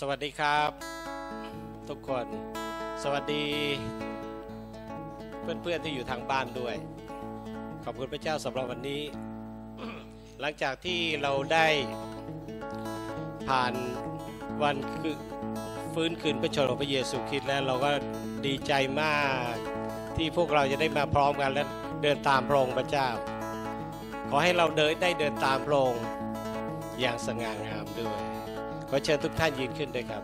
สวัสดีครับ ทุกคน สวัสดี เพื่อนๆที่อยู่ทางบ้านด้วย ขอบคุณพระเจ้าสำหรับวันนี้ หลังจากที่เราได้ผ่านวันคือฟื้นคืนพระชนขอพระเยซูคริสต์แล้วเราก็ดีใจมากที่พวกเราจะได้มาพร้อมกันและเดินตามพระองค์พระเจ้า ขอให้เราเดินได้เดินตามพระองค์อย่างสง่างาม ขอเชิญทุกท่านยืนขึ้นด้วยครับ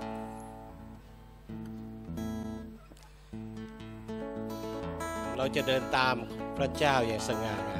เราจะเดินตามพระเจ้าอย่างสง่าง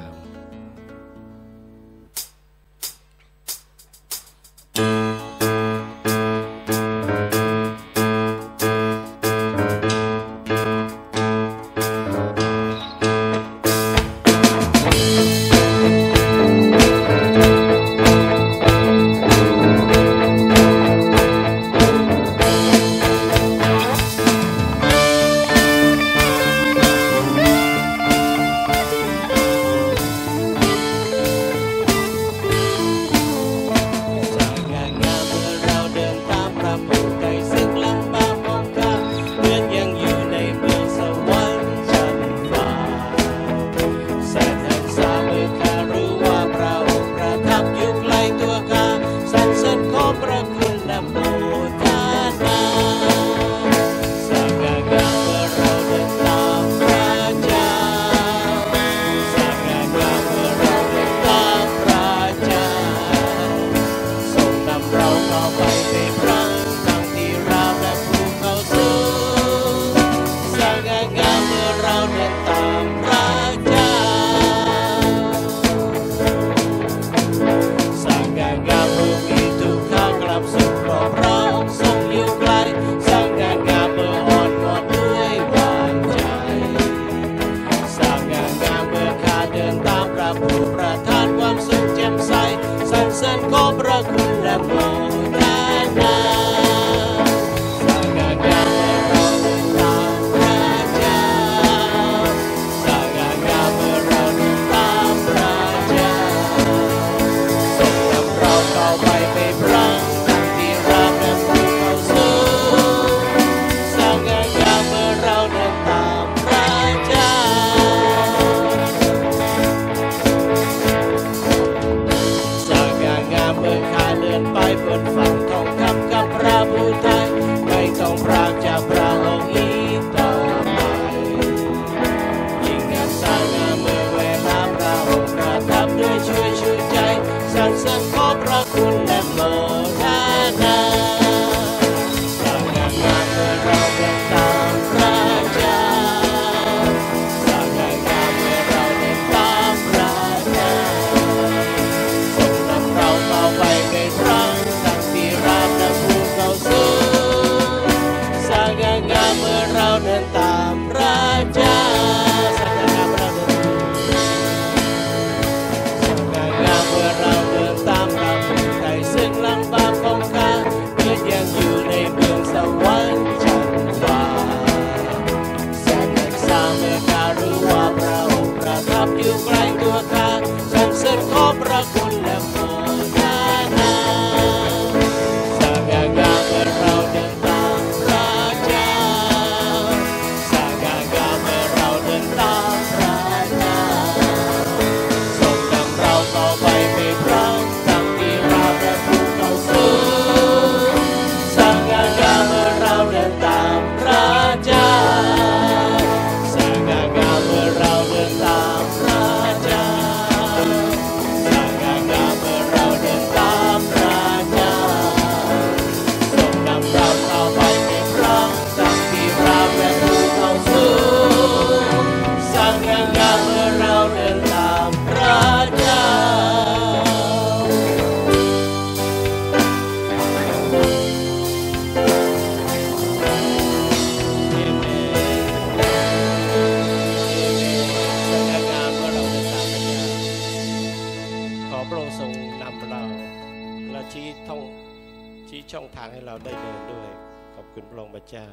าม คุณพระองค์พระเจ้า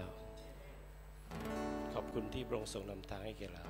ขอบคุณที่พระองค์ทรงนำทางให้แก่เรา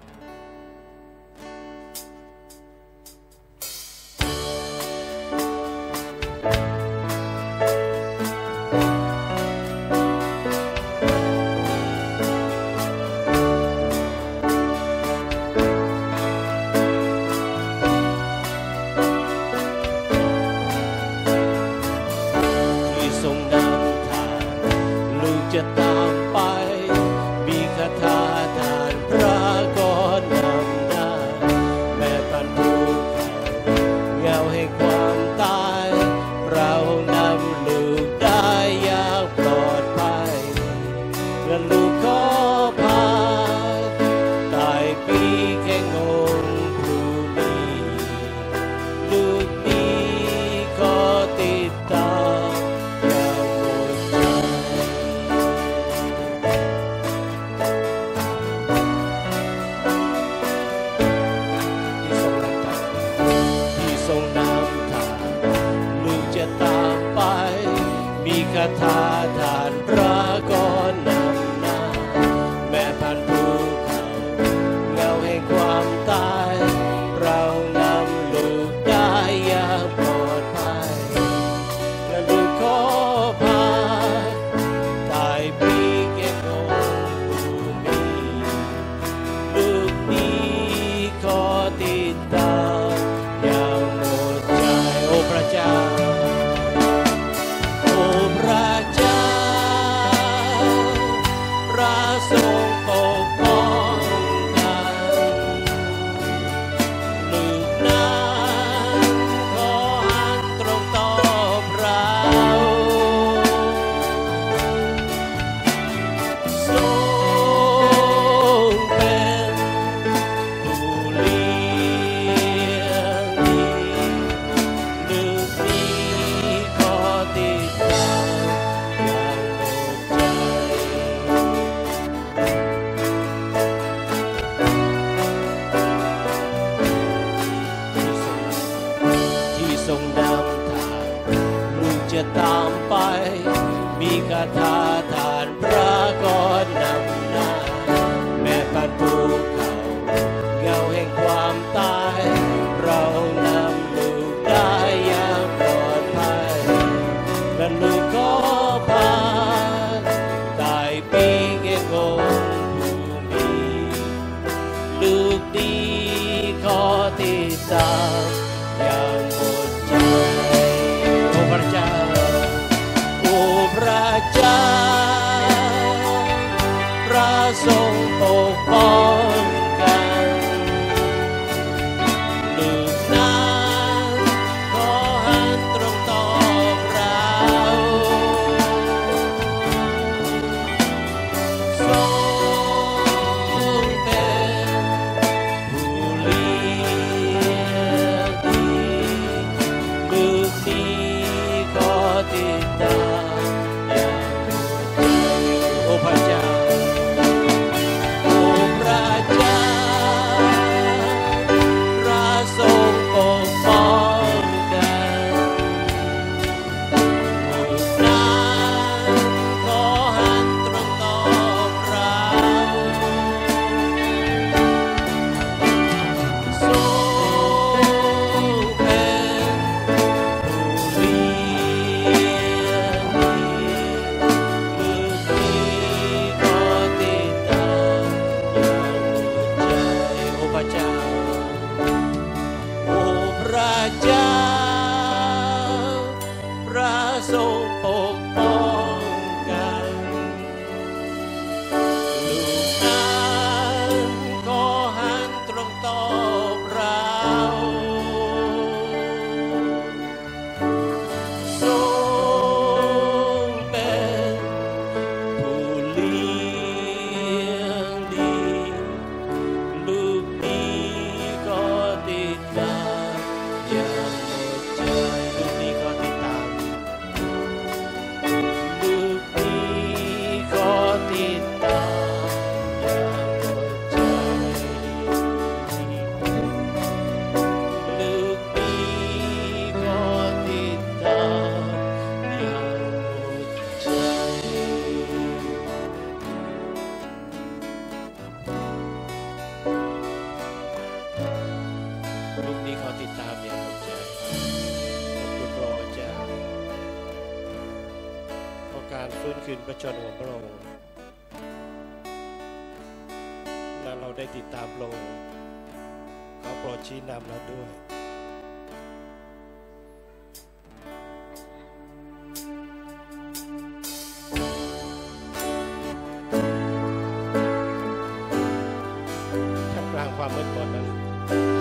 kapatid. ทรงนำทางลูกจะตามไป มีคาถาฐานพระกอนนำ ท่ามกลางความมืดมนนั้น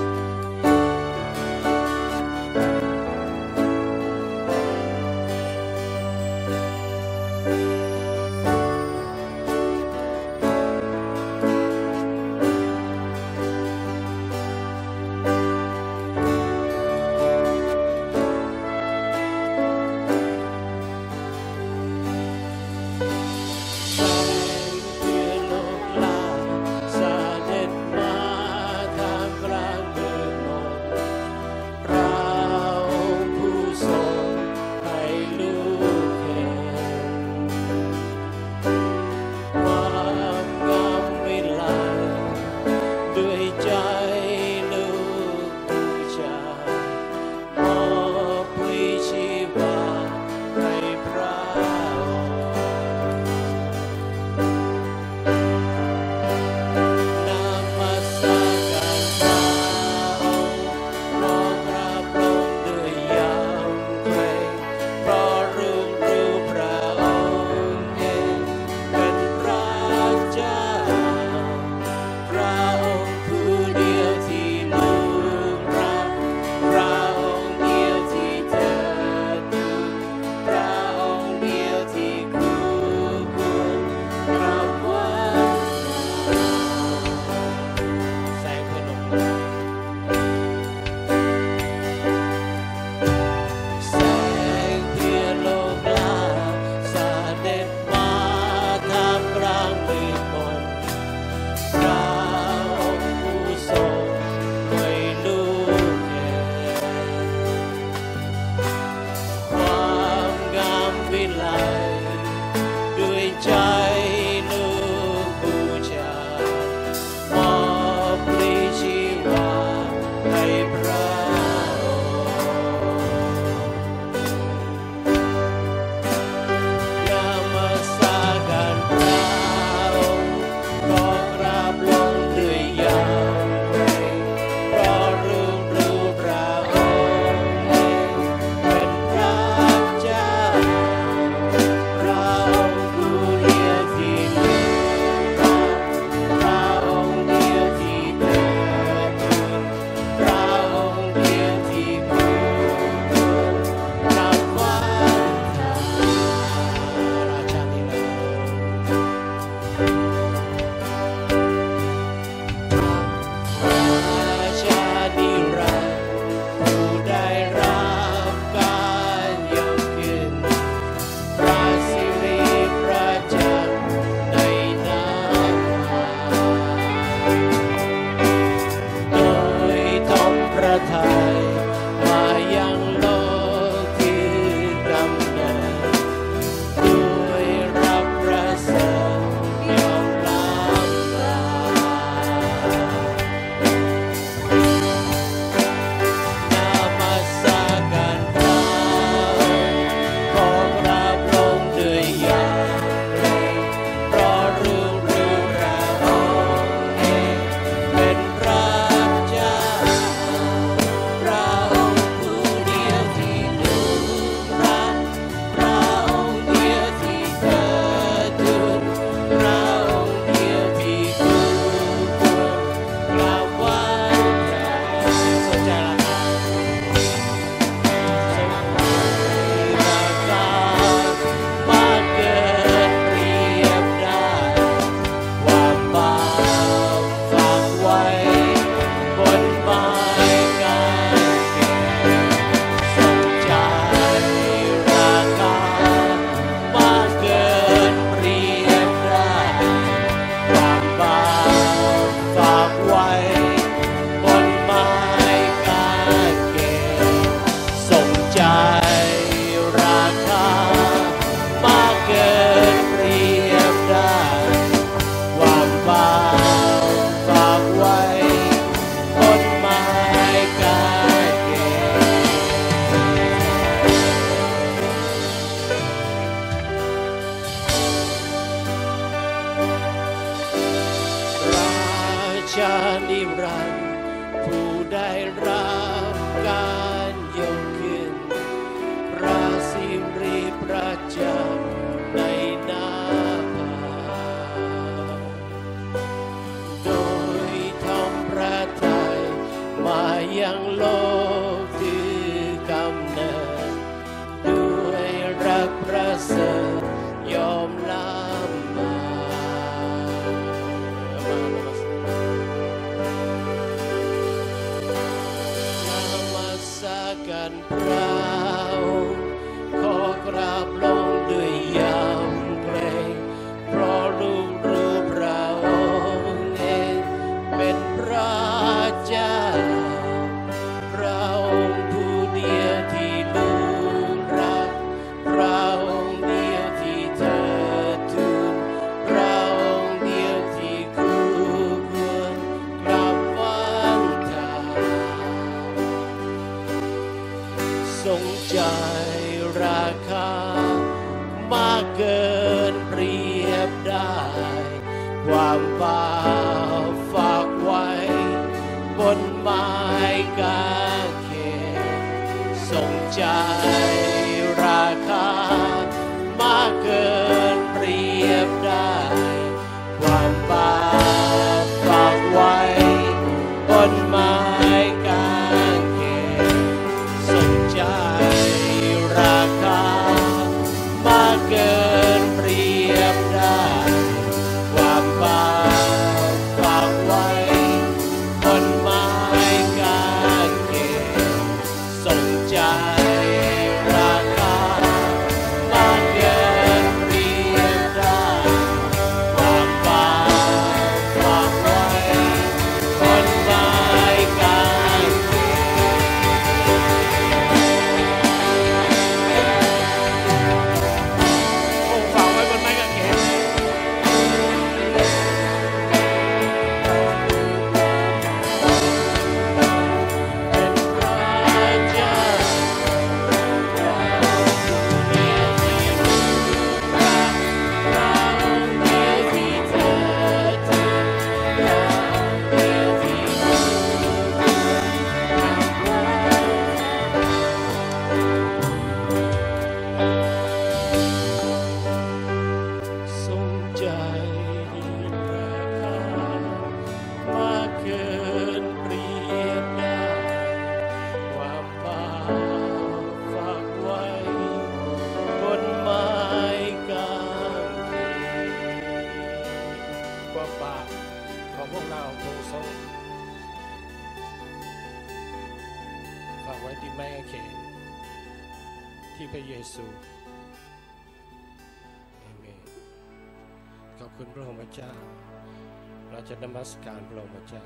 Bye. พระองค์ระเจ้า เราจะนมัสการพระองค์ระเจ้า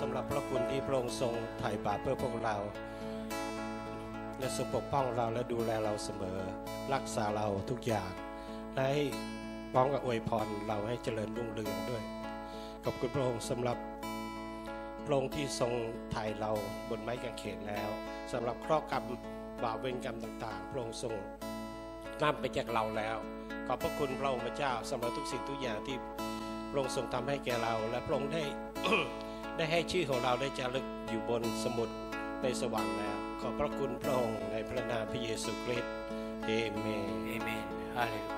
สำหรับพระคุณที่พระองค์ทรงไถ่บาปเพื่อพวกเรา และทรงปกป้องเราและดูแลเราเสมอ รักษาเราทุกอย่างและให้ป้องกับอวยพรเราให้เจริญรุ่งเรืองด้วย ขอบคุณพระองค์สำหรับพระองค์ที่ทรงไถ่เราบนไม้กางเขนแล้วสำหรับเคราะห์กรรมบาปเวรกรรมต่างๆ พระองค์ทรงนำไปจากเราแล้ว ขอบพระคุณพระองค์พระเจ้าสำหรับทุกสิ่งทุกอย่างที่พระองค์ทรงทำให้แก่เรา และพระองค์ได้ ได้ให้ชื่อของเราได้จารึกอยู่บนสมุดในสวรรค์แล้ว ขอบพระคุณพระองค์ในพระนามพระเยซูคริสต์เอเมนเอเมนฮาเล